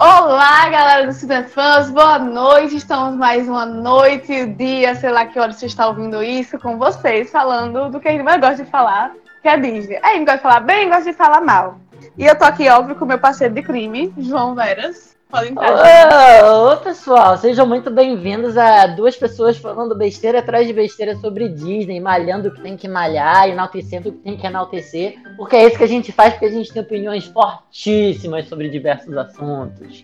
Olá, galera do Cinefãs, boa noite. Estamos mais uma noite, dia, sei lá que hora você está ouvindo isso, com vocês, falando do que a gente mais gosta de falar, que é Disney. A gente gosta de falar bem, gosta de falar mal. E eu tô aqui, óbvio, com meu parceiro de crime, João Veras. Podem. Ô, pessoal, sejam muito bem-vindos a duas pessoas falando besteira atrás de besteira sobre Disney, malhando o que tem que malhar, enaltecendo o que tem que enaltecer, porque é isso que a gente faz, porque a gente tem opiniões fortíssimas sobre diversos assuntos.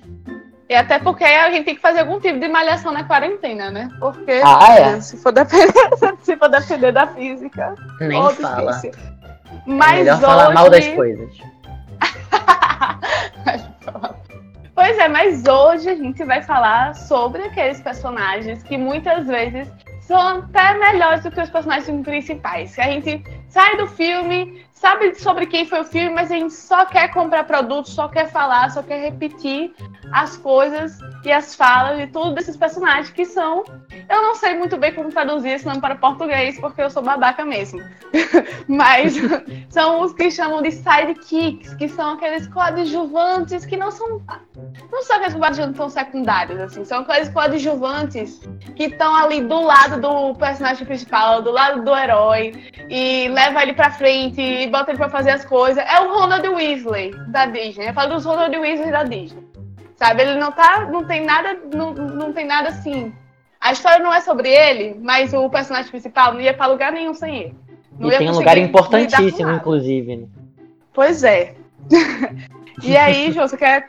E até porque a gente tem que fazer algum tipo de malhação na quarentena, né? Porque ah, é? se, for depender, se for depender da física. Nem fala. Difícil. Mas é melhor hoje... falar mal das coisas. Pois é, mas hoje a gente vai falar sobre aqueles personagens que muitas vezes são até melhores do que os personagens principais. Que a gente sai do filme, sabe sobre quem foi o filme, mas a gente só quer comprar produtos, só quer falar, só quer repetir as coisas e as falas de todos desses personagens que são. Eu não sei muito bem como traduzir esse nome para português, porque eu sou babaca mesmo. mas são os que chamam de sidekicks, que são aqueles coadjuvantes que não são. Não são aqueles coadjuvantes são secundários, assim, são aqueles coadjuvantes que estão ali do lado do personagem principal, do lado do herói, e leva ele pra frente e bota ele pra fazer as coisas. É o Ronald Weasley da Disney. Eu falo dos Ronald Weasley da Disney. Sabe? Ele não tá. Não tem nada. Não, não tem nada assim. A história não é sobre ele, mas o personagem principal não ia pra lugar nenhum sem ele. Não e tem um lugar importantíssimo, inclusive. Né? Pois é. e aí, João, você quer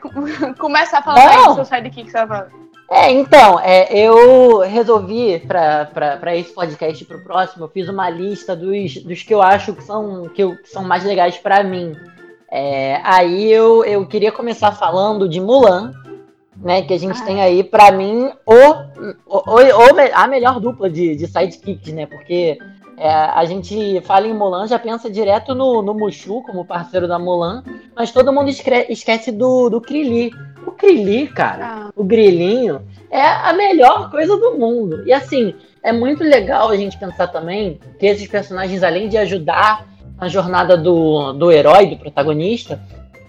começar a falar não. aí do seu sidekick que você tá falando? É, então, é, eu resolvi para esse podcast para o próximo, eu fiz uma lista dos, dos que eu acho que são, que, eu, que são mais legais para mim. É, aí eu, eu queria começar falando de Mulan, né? Que a gente ah. tem aí, para mim, o, o, o, a melhor dupla de, de sidekicks, né? Porque é, a gente fala em Mulan, já pensa direto no, no Mushu como parceiro da Mulan, mas todo mundo esquece do, do Krili. O Krili, cara, ah. o grilinho, é a melhor coisa do mundo. E assim, é muito legal a gente pensar também que esses personagens, além de ajudar na jornada do, do herói, do protagonista,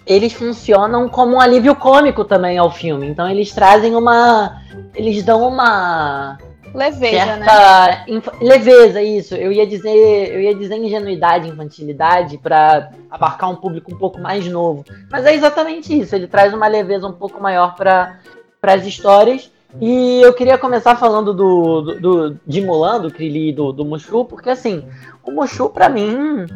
eles funcionam como um alívio cômico também ao filme. Então eles trazem uma. Eles dão uma. Leveza, né? Leveza, isso. Eu ia dizer, eu ia dizer ingenuidade, infantilidade para abarcar um público um pouco mais novo. Mas é exatamente isso. Ele traz uma leveza um pouco maior para as histórias. E eu queria começar falando do, do, do de Mulan, do Krili e do, do Mushu, porque assim, o Mushu para mim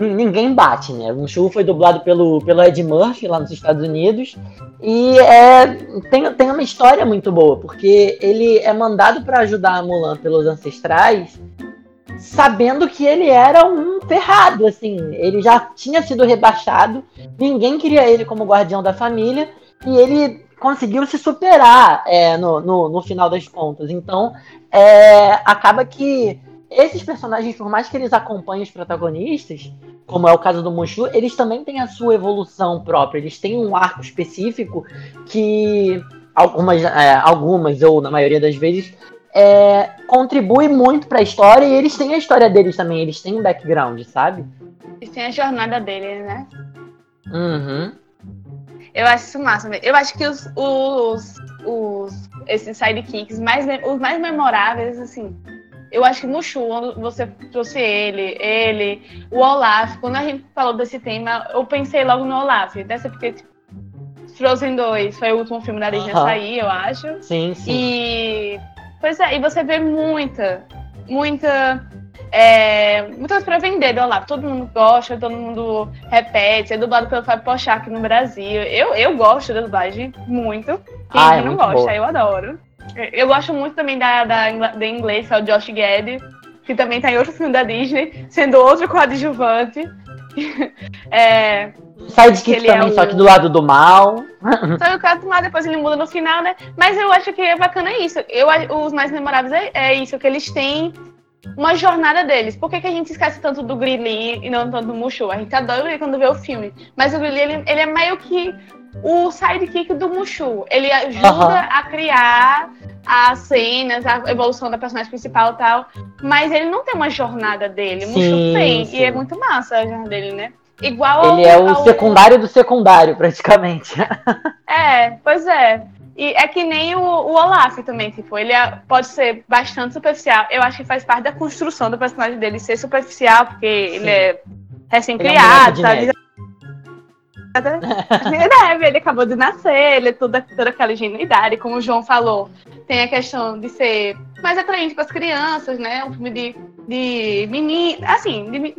ninguém bate, né? O Mushu foi dublado pelo, pelo Ed Murphy lá nos Estados Unidos e é, tem, tem uma história muito boa, porque ele é mandado para ajudar a Mulan pelos ancestrais, sabendo que ele era um ferrado, assim, ele já tinha sido rebaixado, ninguém queria ele como guardião da família e ele conseguiu se superar é, no, no, no, final das contas. Então, é, acaba que esses personagens, por mais que eles acompanhem os protagonistas, como é o caso do Mushu, eles também têm a sua evolução própria. Eles têm um arco específico que algumas, é, algumas ou na maioria das vezes é, contribui muito para a história e eles têm a história deles também. Eles têm um background, sabe? Eles têm a jornada deles, né? Uhum. Eu acho isso massa. Eu acho que os, os, os esses sidekicks mais, os mais memoráveis, assim, eu acho que Mushu, você trouxe ele, ele, o Olaf. Quando a gente falou desse tema, eu pensei logo no Olaf. Dessa porque tipo, Frozen 2 foi o último filme da Disney a sair, eu acho. Sim, sim. E. Pois é, e você vê muita, muita. É, muitas para vender do Olaf. Todo mundo gosta, todo mundo repete. É dublado pelo Fábio Pochak no Brasil. Eu, eu gosto da dublagem muito. Quem ah, é não gosta, boa. eu adoro. Eu gosto muito também da, da, da inglês, que é o Josh Gad, que também tá em outro filme da Disney, sendo outro coadjuvante. é, Sidekick também, é o... só que do lado do mal. Só que o lado do mal, depois ele muda no final, né? Mas eu acho que é bacana isso. Eu, os mais memoráveis é, é isso, que eles têm uma jornada deles. Por que, que a gente esquece tanto do Grilly e não tanto do Mushu? A gente adora ele quando vê o filme. Mas o Grilly, ele, ele é meio que o sidekick do Mushu. Ele ajuda a criar as cenas, a evolução da personagem principal e tal. Mas ele não tem uma jornada dele. Sim, muito tem. Sim. E é muito massa a jornada dele, né? Igual Ele ao, é o ao... secundário do secundário, praticamente. É, pois é. E é que nem o, o Olaf também, tipo, ele é, pode ser bastante superficial. Eu acho que faz parte da construção do personagem dele ser superficial, porque Sim. ele é recém-criado, sabe? Ele, ele acabou de nascer, ele é toda, toda aquela ingenuidade, como o João falou. Tem a questão de ser mais atraente para as crianças, né? Um filme de, de menino, assim, de,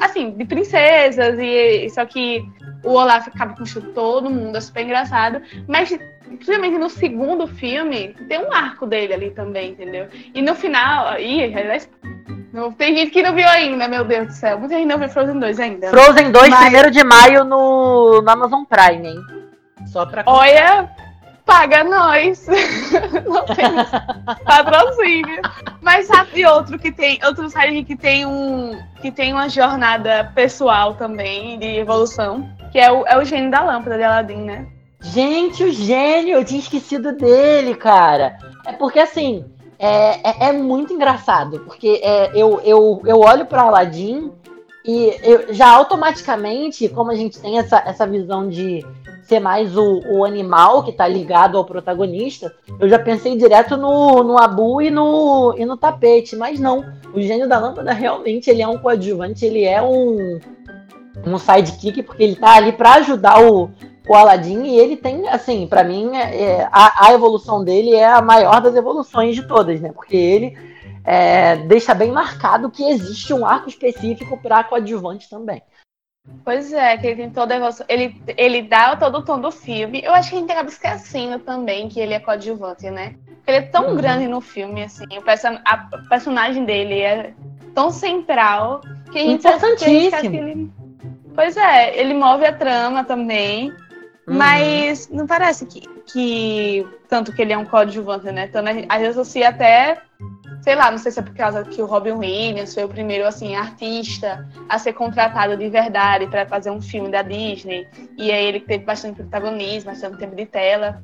assim, de princesas, e só que o Olaf acaba com todo mundo, é super engraçado. Mas, principalmente no segundo filme, tem um arco dele ali também, entendeu? E no final, ih, não, tem gente que não viu ainda, meu Deus do céu. Muita gente não viu Frozen 2 ainda. Frozen 2, Mas... 1 de maio no, no Amazon Prime, hein? Só pra. Olha, paga nós. não tem patrocínio. Mas sabe outro que tem, outro site que tem um que tem uma jornada pessoal também de evolução, que é o, é o gênio da lâmpada de Aladdin, né? Gente, o gênio, eu tinha esquecido dele, cara. É porque assim, é, é, é muito engraçado, porque é, eu, eu, eu olho para Aladdin e eu, já automaticamente, como a gente tem essa, essa visão de ser mais o, o animal que está ligado ao protagonista, eu já pensei direto no, no Abu e no, e no tapete, mas não. O gênio da lâmpada realmente ele é um coadjuvante, ele é um, um sidekick, porque ele está ali para ajudar o, o Aladdin e ele tem, assim, para mim, é, é, a, a, evolução dele é a maior das evoluções de todas, né? Porque ele é, deixa bem marcado que existe um arco específico para coadjuvante também. Pois é, que ele tem toda a evolução. Ele, ele dá todo o tom do filme. Eu acho que a gente acaba esquecendo também que ele é coadjuvante, né? Porque ele é tão uhum. grande no filme, assim. O person a personagem dele é tão central que a gente, Importantíssimo. Que ele... Pois é, ele move a trama também. Uhum. Mas não parece que, que tanto que ele é um coadjuvante, né? Então a gente associa até, sei lá, não sei se é por causa que o Robin Williams foi o primeiro assim artista a ser contratado de verdade para fazer um filme da Disney e é ele que teve bastante protagonismo, bastante tempo de tela.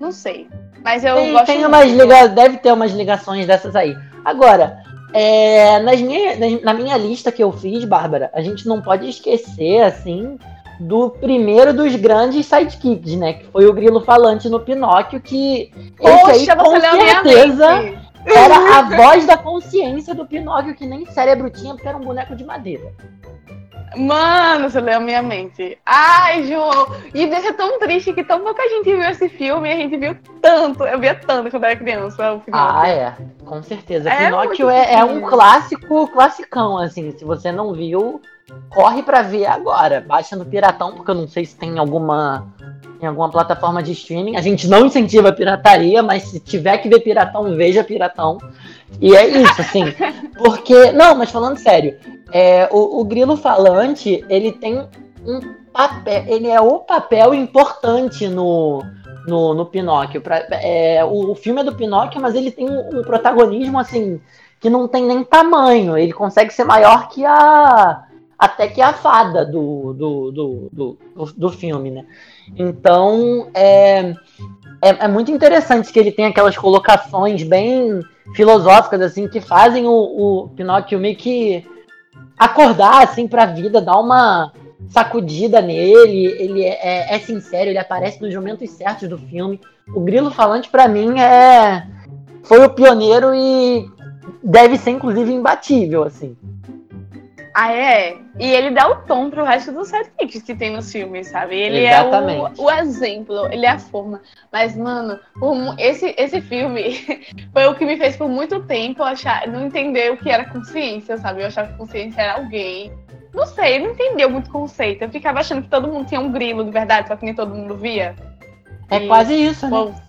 Não sei. Mas eu tem, gosto tem umas liga... deve ter umas ligações dessas aí. Agora, é, nas minha, na minha lista que eu fiz, Bárbara, a gente não pode esquecer, assim, do primeiro dos grandes sidekicks, né? Que foi o grilo falante no Pinóquio, que Poxa, esse aí, com certeza era a voz da consciência do Pinóquio, que nem cérebro tinha, porque era um boneco de madeira. Mano, você leu a minha mente. Ai, João. E deixa tão triste que tão pouca gente viu esse filme e a gente viu tanto. Eu via tanto quando era criança. O ah, é. Com certeza. É Pinóquio é, é, um clássico, classicão, assim. Se você não viu, corre para ver agora. Baixa no Piratão, porque eu não sei se tem alguma em alguma plataforma de streaming. A gente não incentiva a pirataria, mas se tiver que ver Piratão, veja Piratão. E é isso, assim. Porque. Não, mas falando sério, é, o, o Grilo Falante, ele tem um papel. Ele é o papel importante no. No, no Pinóquio. Pra, é, o, o, filme é do Pinóquio, mas ele tem um, um protagonismo assim que não tem nem tamanho. Ele consegue ser maior que a até que a fada do, do, do, do, do filme, né? Então, é, é, é, muito interessante que ele tem aquelas colocações bem filosóficas, assim, que fazem o, o Pinóquio meio que acordar, assim, pra vida, dar uma sacudida nele, ele é, é, é sincero, ele aparece nos momentos certos do filme. O Grilo Falante, para mim, é foi o pioneiro e deve ser, inclusive, imbatível, assim. Ah, é? E ele dá o tom pro resto dos sidekicks que tem nos filmes, sabe? Ele Exatamente. é o, o, exemplo, ele é a forma. Mas, mano, esse, esse filme foi o que me fez por muito tempo achar, não entender o que era consciência, sabe? Eu achava que consciência era alguém. Não sei, não entendeu muito o conceito. Eu ficava achando que todo mundo tinha um grilo de verdade, só que nem todo mundo via. É e, quase isso, pô, né?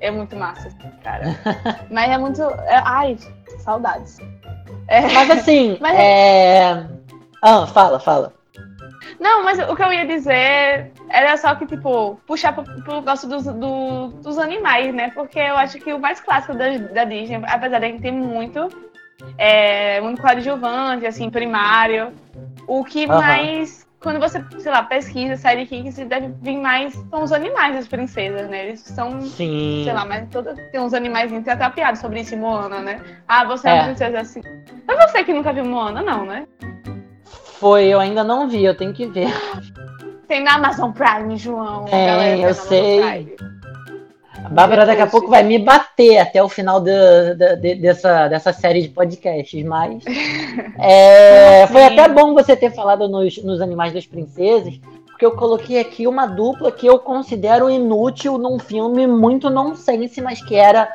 É muito massa, cara. Mas é muito. É, ai, saudades. É... Mas assim, mas... é. Ah, fala, fala. Não, mas o que eu ia dizer era só que, tipo, puxar pro, pro gosto dos, do, dos animais, né? Porque eu acho que o mais clássico da, da Disney, apesar de ter muito, é, muito coadjuvante, assim, primário, o que uhum. mais quando você, sei lá, pesquisa série Kicks, deve vir mais. São os animais das princesas, né? Eles são. Sim. Sei lá, mas toda, tem uns animais tem até piada sobre isso Moana, né? Ah, você é, é uma princesa assim. Mas você que nunca viu Moana, não, né? Foi, eu ainda não vi, eu tenho que ver. Tem na Amazon Prime, João. É, eu sei. A Bárbara daqui a pouco vai me bater até o final de, de, de, dessa, dessa série de podcasts, mas é, foi até bom você ter falado nos, nos Animais das Princesas, porque eu coloquei aqui uma dupla que eu considero inútil num filme muito nonsense, mas que era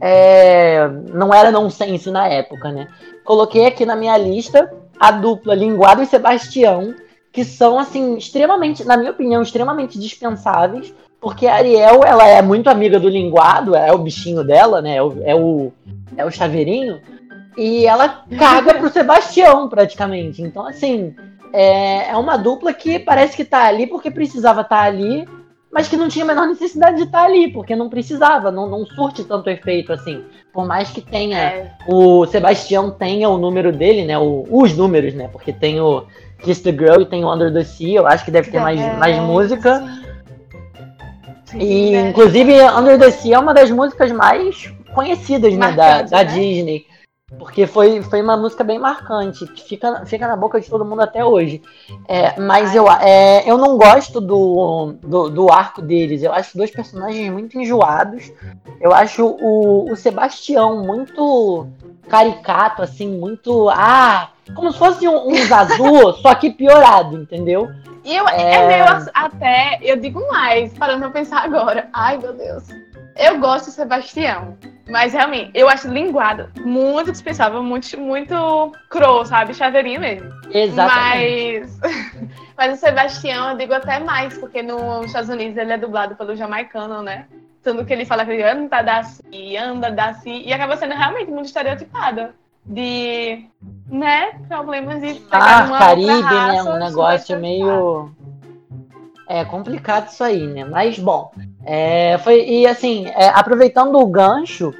é, não era nonsense na época, né? Coloquei aqui na minha lista a dupla Linguado e Sebastião, que são assim extremamente, na minha opinião, extremamente dispensáveis porque a Ariel, ela é muito amiga do linguado, é o bichinho dela, né? É o, é o, é o chaveirinho. E ela caga pro Sebastião, praticamente. Então, assim, é, é uma dupla que parece que tá ali porque precisava estar tá ali, mas que não tinha a menor necessidade de estar tá ali, porque não precisava, não, não surte tanto efeito assim. Por mais que tenha. É. O Sebastião tenha o número dele, né? O, os números, né? Porque tem o Kiss the Girl e tem o Under the Sea, eu acho que deve ter mais, é, mais música. Sim. E, né? inclusive, Under the Sea é uma das músicas mais conhecidas né, da, da né? Disney. Porque foi, foi uma música bem marcante, que fica, fica na boca de todo mundo até hoje. É, mas eu, é, eu não gosto do, do, do, arco deles. Eu acho dois personagens muito enjoados. Eu acho o, o Sebastião muito caricato, assim, muito. Ah, como se fosse um, um Zazu, só que piorado, entendeu? E eu, é... é meio até, eu digo mais, parando pra pensar agora. Ai, meu Deus. Eu gosto do Sebastião, mas realmente, eu acho linguado muito dispensável, muito, muito cru, sabe? Chaveirinho mesmo. Exatamente. Mas, mas o Sebastião, eu digo até mais, porque nos Estados Unidos ele é dublado pelo jamaicano, né? Tanto que ele fala que ele anda daci, anda daci, e acaba sendo realmente muito estereotipado de, né, problemas de pegar ah, Caribe, raça, né, um negócio meio é complicado isso aí, né? Mas bom, é, foi e assim, é, aproveitando o gancho,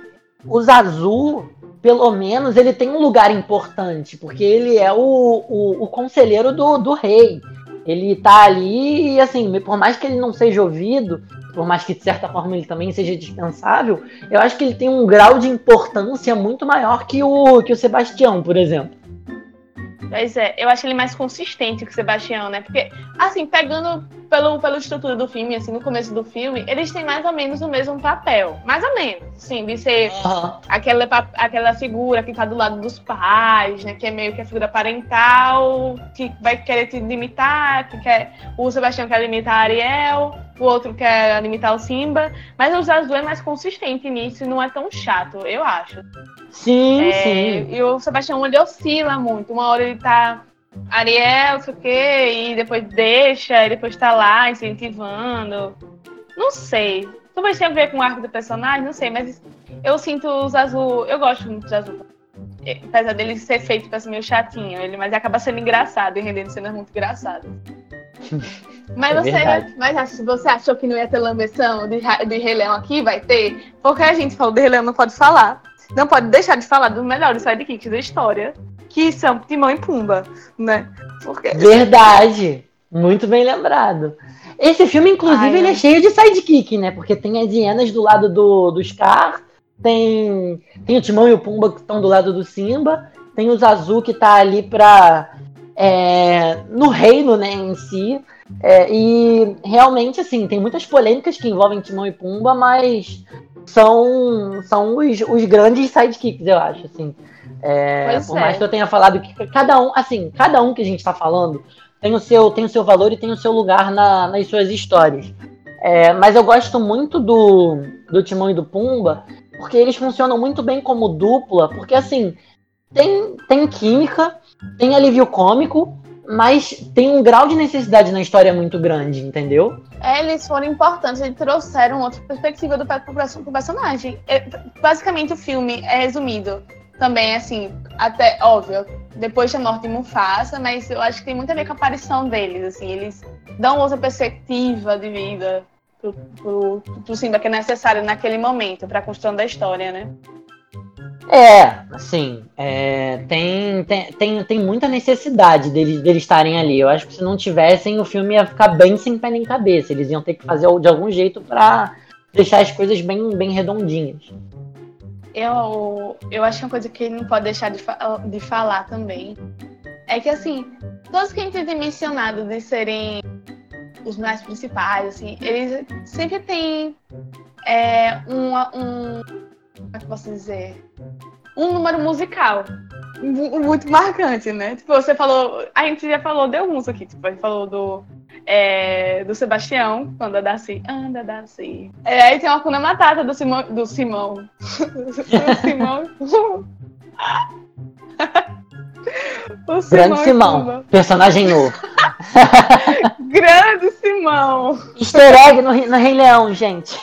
o Zazu, pelo menos, ele tem um lugar importante, porque ele é o, o, o conselheiro do, do rei. Ele tá ali e assim, por mais que ele não seja ouvido, por mais que de certa forma ele também seja dispensável, eu acho que ele tem um grau de importância muito maior que o, que o Sebastião, por exemplo. Pois é, eu acho ele mais consistente que o Sebastião, né? Porque, assim, pegando pelo, pela estrutura do filme, assim, no começo do filme, eles têm mais ou menos o mesmo papel. Mais ou menos, sim, de ser uhum. aquela, aquela figura que tá do lado dos pais, né? Que é meio que a figura parental, que vai querer te limitar, que quer. O Sebastião quer limitar a Ariel, o outro quer limitar o Simba. Mas o Zazu é mais consistente nisso e não é tão chato, eu acho. Sim, é, sim. E o Sebastião ele oscila muito. Uma hora ele tá Ariel, sei o quê, e depois deixa, e depois tá lá incentivando. Não sei. Talvez tenha a ver com o arco do personagem, não sei, mas eu sinto os azul. Eu gosto muito dos azul. Apesar dele ser feito pra ser meio chatinho, ele, mas acaba sendo engraçado e rendendo cenas muito engraçadas. Mas, é você, mas você achou que não ia ter lambeção de, de Rei Leão aqui? Vai ter? Porque a gente falou de Rei Leão, não pode falar. Não pode deixar de falar dos melhores sidekicks da história que são Timão e Pumba, né? Porque... Verdade. Muito bem lembrado. Esse filme, inclusive, Ai, ele é cheio de sidekick, né? Porque tem as hienas do lado do, do Scar, tem, tem o Timão e o Pumba que estão do lado do Simba, tem o Zazu que tá ali pra. É, no reino, né, em si. É, e realmente, assim, tem muitas polêmicas que envolvem Timão e Pumba, mas são, são os, os grandes sidekicks, eu acho, assim. É, por é. mais que eu tenha falado que cada um, assim, cada um que a gente está falando tem o seu, tem o seu valor e tem o seu lugar na, nas suas histórias. É, mas eu gosto muito do, do Timão e do Pumba, porque eles funcionam muito bem como dupla, porque assim, tem, tem química, tem alívio cômico, mas tem um grau de necessidade na história muito grande, entendeu? É, eles foram importantes, eles trouxeram outra perspectiva do, do personagem. É, basicamente, o filme é resumido também, assim, até, óbvio, depois da morte de Mufasa, mas eu acho que tem muito a ver com a aparição deles, assim, eles dão outra perspectiva de vida pro, pro, pro Simba que é necessário naquele momento, pra construção da história, né? É, assim, é, tem, tem, tem, tem muita necessidade deles, deles estarem ali. Eu acho que se não tivessem, o filme ia ficar bem sem pé nem cabeça. Eles iam ter que fazer de algum jeito para deixar as coisas bem, bem redondinhas. Eu, eu acho que uma coisa que não pode deixar de, de falar também é que, assim, todos que a gente tem mencionado de serem os mais principais, assim, eles sempre têm é, um, um. Como é que posso dizer? Um número musical muito marcante, né? Tipo, você falou. A gente já falou de alguns aqui. Tipo, a gente falou do. É, do Sebastião, quando anda assim, anda assim. É, aí tem uma cuna matata do Simão. Do Simão. do Simão. o Grande Simão, personagem novo. Grande Simão. Easter egg no, no Rei Leão, gente.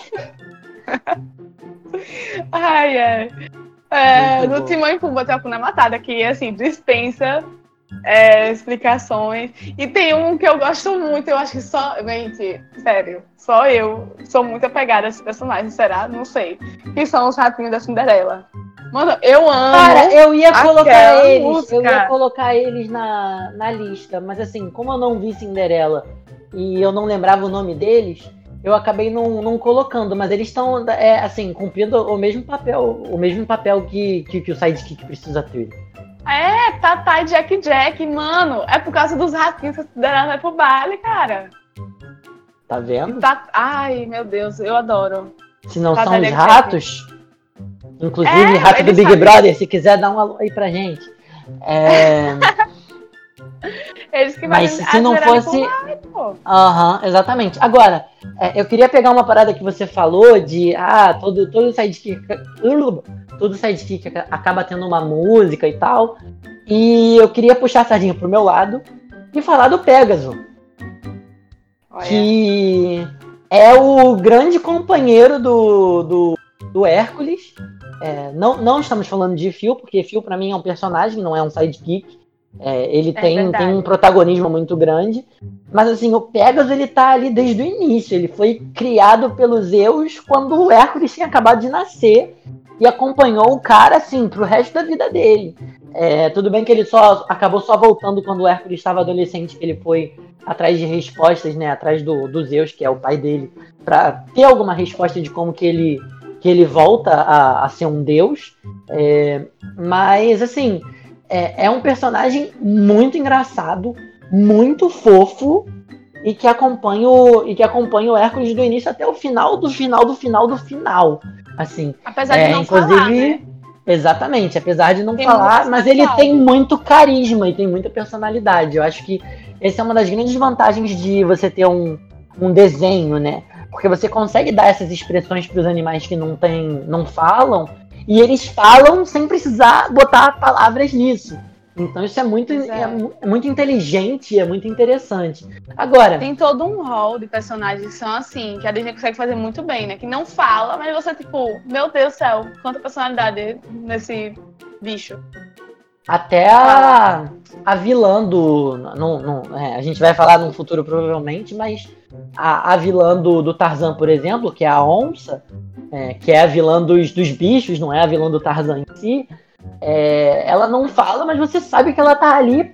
ai, ai. É, do Timão e Pumba tem a Cuna Matada, que assim, dispensa é, explicações. E tem um que eu gosto muito, eu acho que só. Gente, sério, só eu sou muito apegada a esse personagem, será? Não sei. Que são os ratinhos da Cinderela. Mano, eu amo. Cara, eu ia colocar eles. Música. Eu ia colocar eles na, na lista, mas assim, como eu não vi Cinderela e eu não lembrava o nome deles, eu acabei não, não colocando, mas eles estão, é, assim, cumprindo o mesmo papel, o mesmo papel que, que, que o sidekick precisa ter. É, Tata e Jack Jack, mano, é por causa dos ratinhos que a vai pro baile, cara. Tá vendo? Tá... Ai, meu Deus, eu adoro. Se não Tata são os ratos, inclusive é, rato do Big sabe. Brother, se quiser dar um alô aí pra gente. É... Eles que Mas se não fosse. Aham, uhum, exatamente. Agora, é, eu queria pegar uma parada que você falou de. Ah, todo, todo sidekick. Todo sidekick acaba tendo uma música e tal. E eu queria puxar a sardinha pro meu lado e falar do Pegasus. Olha. Que é o grande companheiro do, do, do Hércules. É, não, não estamos falando de Phil, porque Phil para mim é um personagem, não é um sidekick. É, ele é tem, tem um protagonismo muito grande. Mas assim, o Pegasus ele tá ali desde o início. Ele foi criado pelos Zeus quando o Hércules tinha acabado de nascer e acompanhou o cara assim pro resto da vida dele. É, tudo bem que ele só acabou só voltando quando o Hércules estava adolescente, que ele foi atrás de respostas, né, atrás do, do Zeus, que é o pai dele, para ter alguma resposta de como que ele que ele volta a, a ser um deus. É, mas assim, é, é um personagem muito engraçado, muito fofo e que acompanha o, e que acompanha o Hércules do início até o final do final do final do final. Assim, apesar é, de não inclusive, falar, né? Exatamente, apesar de não tem falar, mas ele tem muito carisma e tem muita personalidade. Eu acho que essa é uma das grandes vantagens de você ter um, um desenho, né? Porque você consegue dar essas expressões para os animais que não tem, não falam, e eles falam sem precisar botar palavras nisso. Então isso é muito, é. é. muito inteligente, é muito interessante. Agora. Tem todo um rol de personagens que são assim, que a Disney consegue fazer muito bem, né? Que não fala, mas você, tipo, meu Deus do céu, quanta personalidade nesse bicho. Até a, a vilã do. Não, não, é, a gente vai falar no futuro provavelmente, mas a, a vilã do, do Tarzan, por exemplo, que é a onça, é, que é a vilã dos, dos bichos, não é a vilã do Tarzan em si, é, ela não fala, mas você sabe que ela tá ali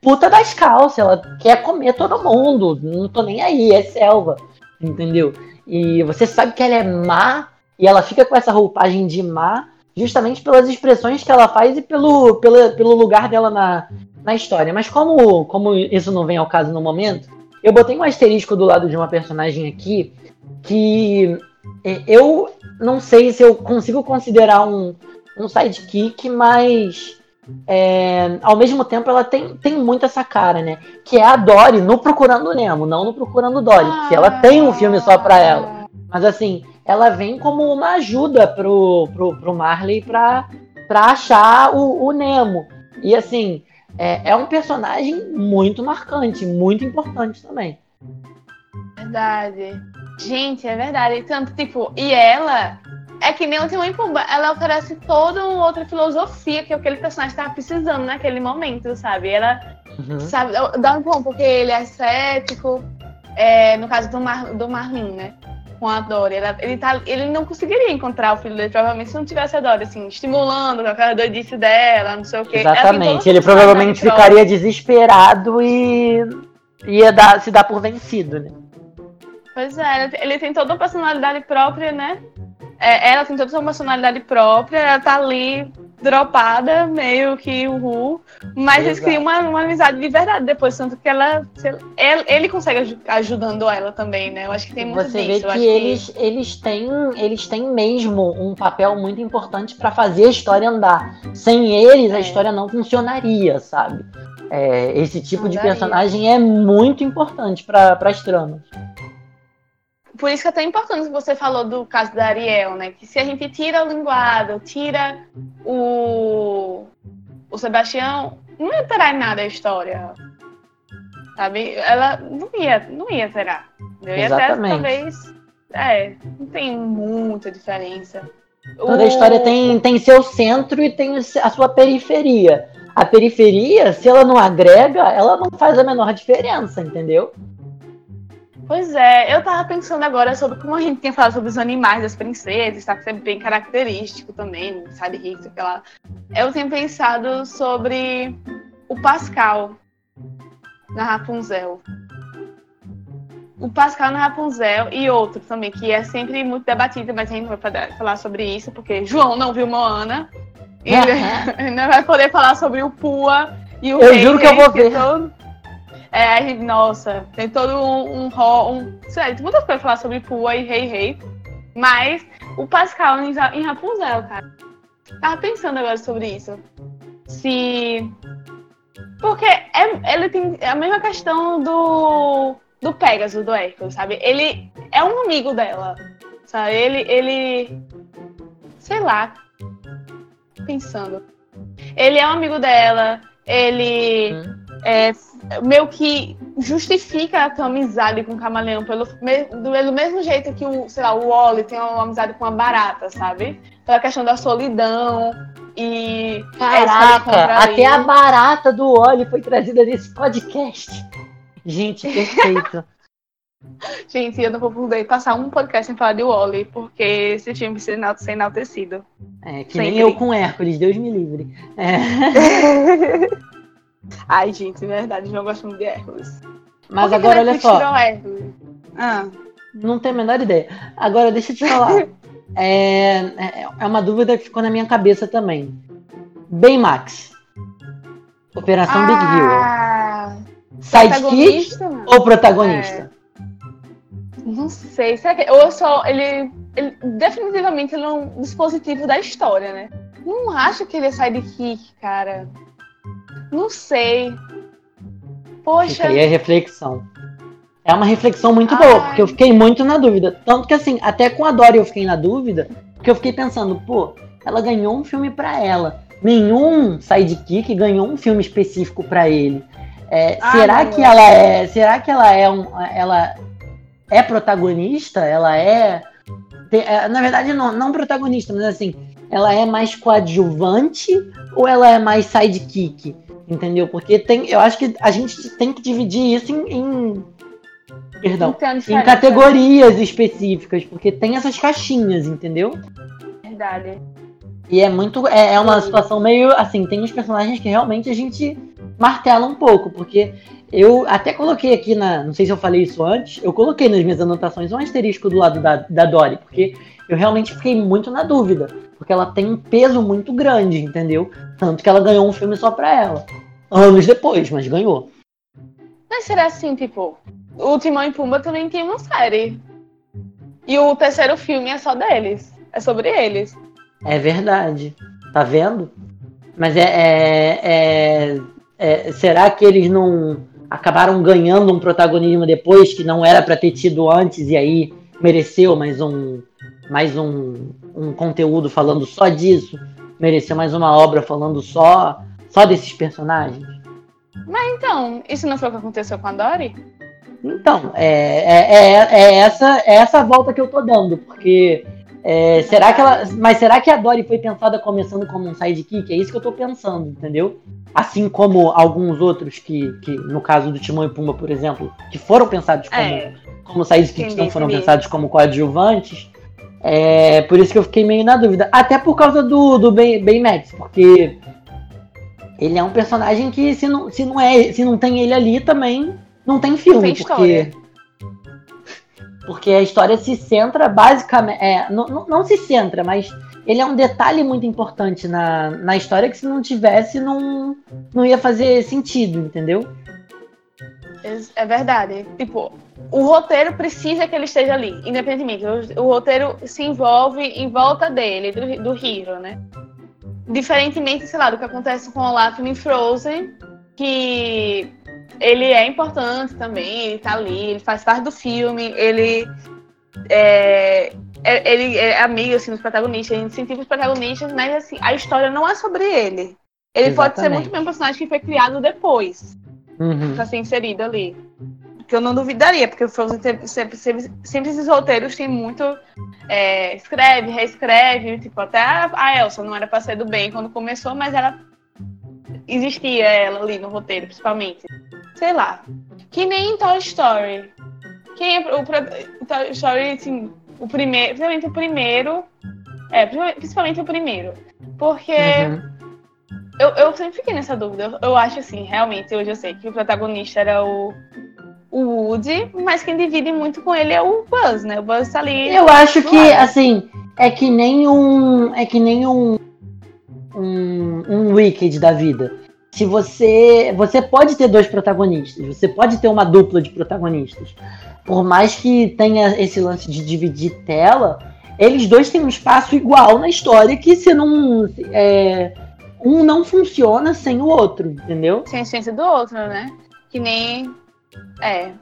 puta das calças, ela quer comer todo mundo, não tô nem aí, é selva, entendeu? E você sabe que ela é má, e ela fica com essa roupagem de má, justamente pelas expressões que ela faz e pelo, pelo, pelo lugar dela na, na história. Mas como, como isso não vem ao caso no momento, eu botei um asterisco do lado de uma personagem aqui que é, eu não sei se eu consigo considerar um, um sidekick, mas é, ao mesmo tempo ela tem, tem muito essa cara, né? Que é a Dory no Procurando Nemo, não no Procurando Dory, porque ela tem um filme só pra ela. Mas assim, ela vem como uma ajuda pro, pro, pro Marley pra, pra achar o, o Nemo. E assim, é, é um personagem muito marcante, muito importante também. Verdade. Gente, é verdade. Tanto, tipo, e ela é que nem o Timão e Pumba, ela oferece toda uma outra filosofia que aquele personagem estava precisando naquele momento, sabe? Ela uhum. sabe, dá um bom, porque ele é cético, é, no caso do, Mar, do Marlin, né? Com a Dory. ele, tá, ele não conseguiria encontrar o filho dele, provavelmente, se não tivesse a Dory, assim, estimulando com aquela doidice dela, não sei o quê. Exatamente. Ele provavelmente ficaria desesperado e ia dar, se dar por vencido, né? Pois é, ele tem toda uma personalidade própria, né? É, ela tem toda uma personalidade própria, ela tá ali dropada, meio que uhul. Mas Exato. eles criam uma, uma amizade de verdade depois, tanto que ela, ele, ele consegue ajudando ela também, né? Eu acho que tem muito Você vê que eles, que... eles, têm, eles têm mesmo um papel muito importante para fazer a história andar. Sem eles, é. a história não funcionaria, sabe? É, esse tipo não de daria. personagem é muito importante para as tramas por isso que é tão importante que você falou do caso da Ariel, né? Que se a gente tira o linguado, tira o, o Sebastião, não ia alterar em nada a história. Sabe? Ela não ia, não ia alterar. Eu ia Exatamente. talvez. É, não tem muita diferença. Toda o... a história tem, tem seu centro e tem a sua periferia. A periferia, se ela não agrega, ela não faz a menor diferença, entendeu? Pois é, eu tava pensando agora sobre como a gente tinha falado sobre os animais das princesas, tá? Que é bem característico também, sabe, sei lá. Eu tenho pensado sobre o Pascal na Rapunzel. O Pascal na Rapunzel e outro também, que é sempre muito debatido, mas a gente vai falar sobre isso, porque João não viu Moana. Ele não vai poder falar sobre o Pua e o Eu Rei, juro que eu vou ver. Todo... É, nossa, tem todo um, um, um sei tem muitas coisas pra falar sobre Pua e Rei Rei. Mas o Pascal em, em Rapunzel, cara. Tava pensando agora sobre isso. Se. Porque é, ele tem a mesma questão do. do Pegasus, do Hércules, sabe? Ele é um amigo dela. Sabe? Ele. ele sei lá. Pensando. Ele é um amigo dela. Ele. Hum. É, meio que justifica a tua amizade com o camaleão pelo, do, mesmo jeito que o, sei lá, o Wally tem uma amizade com a barata, sabe? Pela questão da solidão e. Caraca, até a barata do Wally foi trazida nesse podcast. Gente, perfeito. Gente, eu não vou poder passar um podcast sem falar de Wally, porque esse time precisa ser enaltecido. É, que Sempre. nem eu com Hércules, Deus me livre. É. Ai, gente, é verdade, não gosto muito de Hércules. Mas agora olha só. Ah. Não tenho a menor ideia. Agora, deixa eu te falar. é, é, é uma dúvida que ficou na minha cabeça também. Baymax. Operação ah, Big Hero. Sidekick ou protagonista? É. Não sei. Será que. Ou só. Ele, ele. Definitivamente ele é um dispositivo da história, né? Não acho que ele é sidekick, cara. Não sei. Poxa. Fica aí a reflexão. É uma reflexão muito Ai. boa, porque eu fiquei muito na dúvida. Tanto que assim, até com a Dory eu fiquei na dúvida, porque eu fiquei pensando, pô, ela ganhou um filme para ela. Nenhum sidekick ganhou um filme específico para ele. É, Ai, será que ela é. Será que ela é um. Ela é protagonista? Ela é. é na verdade, não, não protagonista, mas assim, ela é mais coadjuvante ou ela é mais sidekick? Entendeu? Porque tem, eu acho que a gente tem que dividir isso em, em perdão, em categorias específicas, porque tem essas caixinhas, entendeu? Verdade. E é muito. É, é uma situação meio assim, tem uns personagens que realmente a gente martela um pouco, porque eu até coloquei aqui na. Não sei se eu falei isso antes, eu coloquei nas minhas anotações um asterisco do lado da, da Dory, porque eu realmente fiquei muito na dúvida. Porque ela tem um peso muito grande, entendeu? Tanto que ela ganhou um filme só pra ela. Anos depois, mas ganhou. Mas será assim, tipo, o Timão e Pumba também tem uma série. E o terceiro filme é só deles. É sobre eles. É verdade. Tá vendo? Mas é, é, é, é será que eles não acabaram ganhando um protagonismo depois que não era para ter tido antes e aí mereceu mais um mais um, um conteúdo falando só disso, mereceu mais uma obra falando só só desses personagens. Mas então, isso não foi o que aconteceu com a Dory? Então, é, é, é, é essa, é essa volta que eu tô dando, porque é, será que ela. Mas será que a Dory foi pensada começando como um sidekick? É isso que eu tô pensando, entendeu? Assim como alguns outros que, que no caso do Timão e Pumba, por exemplo, que foram pensados como, é. como sidekicks não foram pensados como coadjuvantes. É, por isso que eu fiquei meio na dúvida. Até por causa do, do Ben, ben Max, porque ele é um personagem que se não, se não é se não tem ele ali também não tem filme, tem porque porque a história se centra basicamente é, não, não, se centra, mas ele é um detalhe muito importante na, na história que se não tivesse não não ia fazer sentido, entendeu? É verdade. Tipo, o roteiro precisa que ele esteja ali, independentemente. O, o roteiro se envolve em volta dele, do, do Hiro, né? Diferentemente, sei lá, do que acontece com o Olaf em Frozen, que ele é importante também, ele tá ali, ele faz parte do filme, ele é, é ele é amigo assim, dos protagonistas, ele incentiva os protagonistas, mas assim, a história não é sobre ele. Ele Exatamente. pode ser muito bem um personagem que foi criado depois uhum. pra ser inserido ali. Que eu não duvidaria, porque o Frozen sempre, sempre, sempre esses roteiros têm muito. É, escreve, reescreve. Tipo, até a Elsa não era pra ser do bem quando começou, mas ela. Existia ela ali no roteiro, principalmente. Sei lá. Que nem em Toy Story. Quem é o, o Toy Story, assim, o primeiro. Principalmente o primeiro. É, principalmente o primeiro. Porque. Uhum eu, eu sempre fiquei nessa dúvida. Eu, eu acho assim, realmente, hoje eu sei que o protagonista era o, o Woody, mas quem divide muito com ele é o Buzz, né? O Buzz tá ali. Eu acho que, lado. assim, é que nem um. É que nem um. Um, um Wicked da vida. Se você. Você pode ter dois protagonistas, você pode ter uma dupla de protagonistas. Por mais que tenha esse lance de dividir tela, eles dois têm um espaço igual na história que se não. É, um não funciona sem o outro, entendeu? Sem a essência do outro, né? Que nem. É.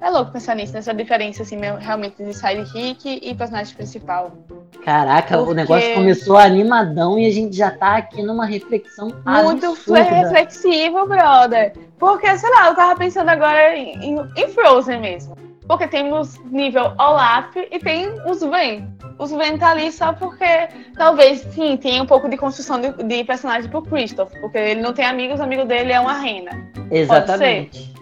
É louco pensar nisso, nessa diferença, assim, realmente de sidekick e personagem principal. Caraca, Porque... o negócio começou animadão e a gente já tá aqui numa reflexão Muito absurda. reflexivo, brother. Porque, sei lá, eu tava pensando agora em, em Frozen mesmo. Porque temos nível Olaf e tem os Ven. Os Ven tá ali só porque talvez sim tenha um pouco de construção de, de personagem pro Christoph. Porque ele não tem amigos, o amigo dele é uma rena. Exatamente.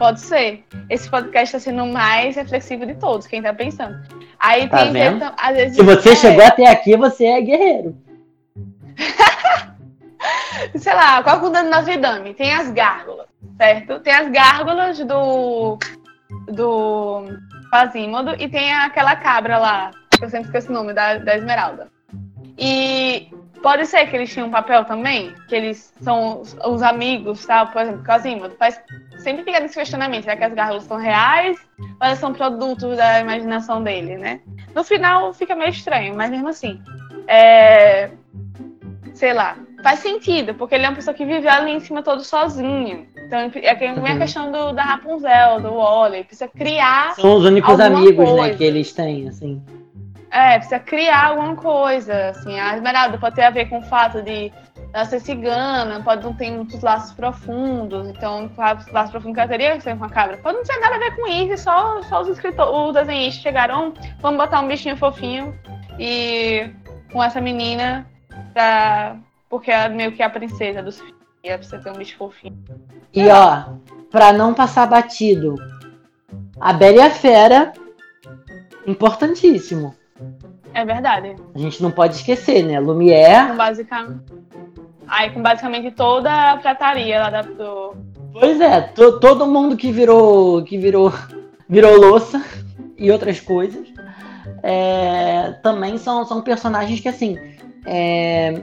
Pode ser. Esse podcast está sendo o mais reflexivo de todos, quem tá pensando. Aí tá tem vendo? às vezes, Se você é... chegou até aqui, você é guerreiro. Sei lá, qual é o dano na Vidame? Tem as gárgulas, certo? Tem as gárgulas do do Quasimodo e tem aquela cabra lá, que eu sempre esqueço o nome, da, da Esmeralda. E pode ser que eles tinham um papel também, que eles são os, os amigos, tá? Por exemplo, Quasimodo faz sempre fica nesse questionamento, será que as gárgulas são reais ou elas são produtos da imaginação dele, né? No final fica meio estranho, mas mesmo assim, é... sei lá, faz sentido, porque ele é uma pessoa que viveu ali em cima todo sozinho. Então é que uhum. a questão do, da Rapunzel, do Wally, precisa criar. São os únicos amigos, né, coisa. né, que eles têm, assim. É, precisa criar alguma coisa, assim. A Esmeralda pode ter a ver com o fato de ela ser cigana, pode não ter muitos laços profundos, então laços profundos que ela teria que ser com a cabra. Pode não ter nada a ver com isso, só, só os escritores, os desenhistas chegaram, vamos botar um bichinho fofinho e com essa menina pra porque é meio que a princesa dos filhos. E ela precisa ter um bicho fofinho. E ó, pra não passar batido, a Bela e a Fera, importantíssimo. É verdade. A gente não pode esquecer, né? Lumière. Com basicamente, aí com basicamente toda a prataria lá da, do. Pois é, to, todo mundo que virou. que virou. virou louça e outras coisas. É, também são, são personagens que assim. É,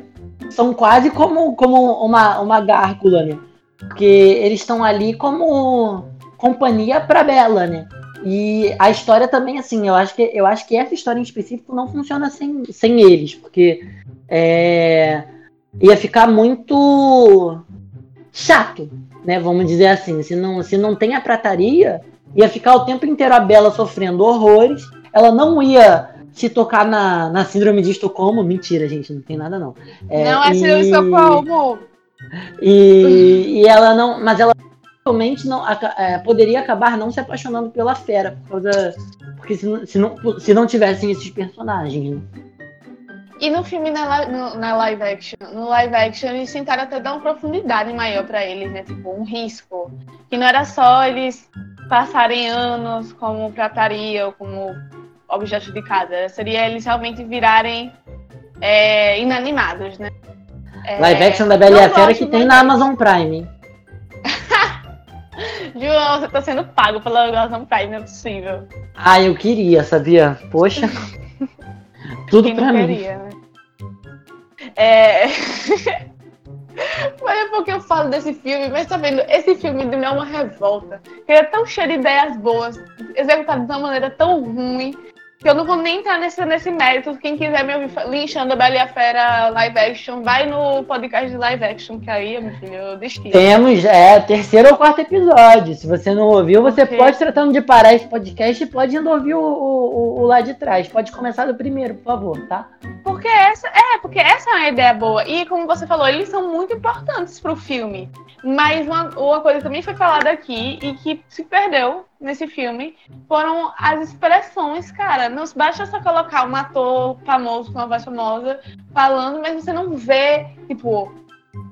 são quase como, como uma, uma gárgula, né? Porque eles estão ali como companhia para Bela, né? E a história também, assim, eu acho que, eu acho que essa história em específico não funciona sem, sem eles, porque é, ia ficar muito chato, né? Vamos dizer assim. Se não, se não tem a prataria, ia ficar o tempo inteiro a Bela sofrendo horrores. Ela não ia se tocar na, na síndrome de Estocolmo, mentira, gente, não tem nada não. É, não é síndrome de Estocolmo. E, e ela não, mas ela realmente não é, poderia acabar não se apaixonando pela fera, por causa, porque se, se, não, se não tivessem esses personagens. Né? E no filme, na, no, na live action, no live action, eles tentaram até dar uma profundidade maior para eles, né? Tipo, um risco. Que não era só eles passarem anos como prataria ou como objetos de casa. Seria eles realmente virarem é, inanimados, né? É, live action da Bela e a Fera que tem na Amazon Prime. João, você tá sendo pago pela Amazon Prime, não é possível. Ah, eu queria, sabia? Poxa. Tudo pra mim. Queria, né? É. Mas é porque eu falo desse filme, mas tá vendo? Esse filme me é uma revolta. Ele é tão cheio de ideias boas, executado de uma maneira tão ruim, que eu não vou nem entrar nesse, nesse mérito. Quem quiser me ouvir linchando a Bela e a Fera live action, vai no podcast de live action, que aí, meu filho, eu destino. Temos, é, terceiro ou quarto episódio. Se você não ouviu, você okay. pode, tratando de parar esse podcast, pode ainda ouvir o, o, o, lá de trás. Pode começar do primeiro, por favor, tá? Porque essa, é, porque essa é uma ideia boa. E como você falou, eles são muito importantes pro filme. Mas uma, uma coisa que também foi falada aqui e que se perdeu nesse filme foram as expressões, cara. Não basta só colocar um ator famoso com uma voz famosa falando, mas você não vê, tipo,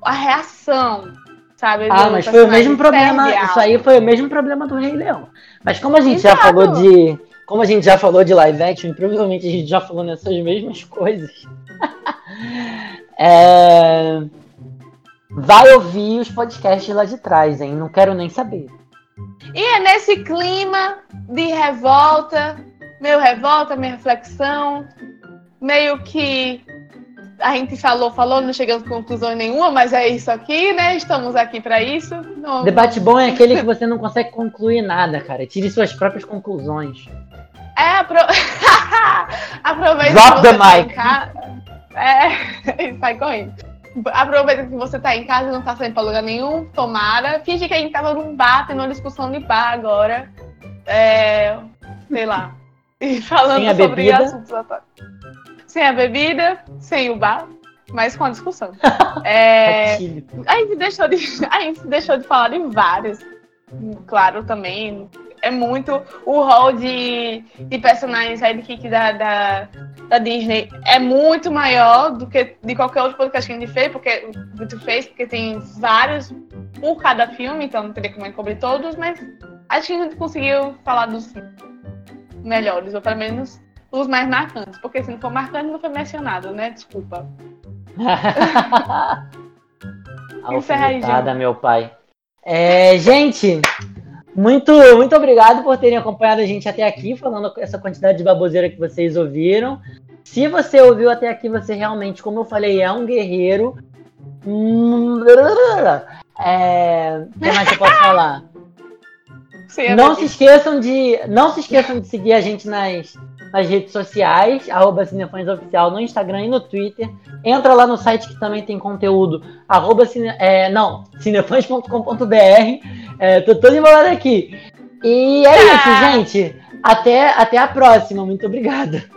a reação, sabe? Ah, mas foi o mesmo problema. Isso aí foi o mesmo problema do Rei Leão. Mas como a gente Exato. já falou de. Como a gente já falou de live action, provavelmente a gente já falou nessas mesmas coisas. é... Vai ouvir os podcasts lá de trás, hein? Não quero nem saber. E é nesse clima de revolta, meio revolta, meio reflexão, meio que a gente falou, falou, não chegamos a conclusão nenhuma, mas é isso aqui, né? Estamos aqui para isso. Não... Debate bom é aquele que você não consegue concluir nada, cara. Tire suas próprias conclusões. É, apro... aproveita. Drop the tá mic. Tá é, sai correndo aproveita que você tá em casa e não tá saindo pra lugar nenhum, tomara. Finge que a gente tava num bar, tendo uma discussão de bar agora. É, sei lá. E falando sem sobre bebida. assuntos Sem a bebida, sem o bar, mas com a discussão. É, a, gente deixou de, a gente deixou de falar de vários. Claro, também é muito o rol de, de personagens sidekick da, da, da Disney é muito maior do que de qualquer outro podcast que a gente fez, porque gente fez, porque tem vários por cada filme, então não teria como cobrir todos, mas acho que a gente conseguiu falar dos melhores, ou pelo menos os mais marcantes, porque se não for marcante não foi mencionado, né? Desculpa. Alfinetada, meu pai. É, gente, muito, muito obrigado por terem acompanhado a gente até aqui, falando essa quantidade de baboseira que vocês ouviram. Se você ouviu até aqui, você realmente, como eu falei, é um guerreiro. É... O que mais eu posso falar? Sim, não se esqueçam de não se esqueçam de seguir a gente nas, nas redes sociais arroba Oficial no Instagram e no Twitter. Entra lá no site que também tem conteúdo arroba cine, é, não cinefãs.com.br é, tô todo embolado aqui. E é isso gente. Até até a próxima. Muito obrigado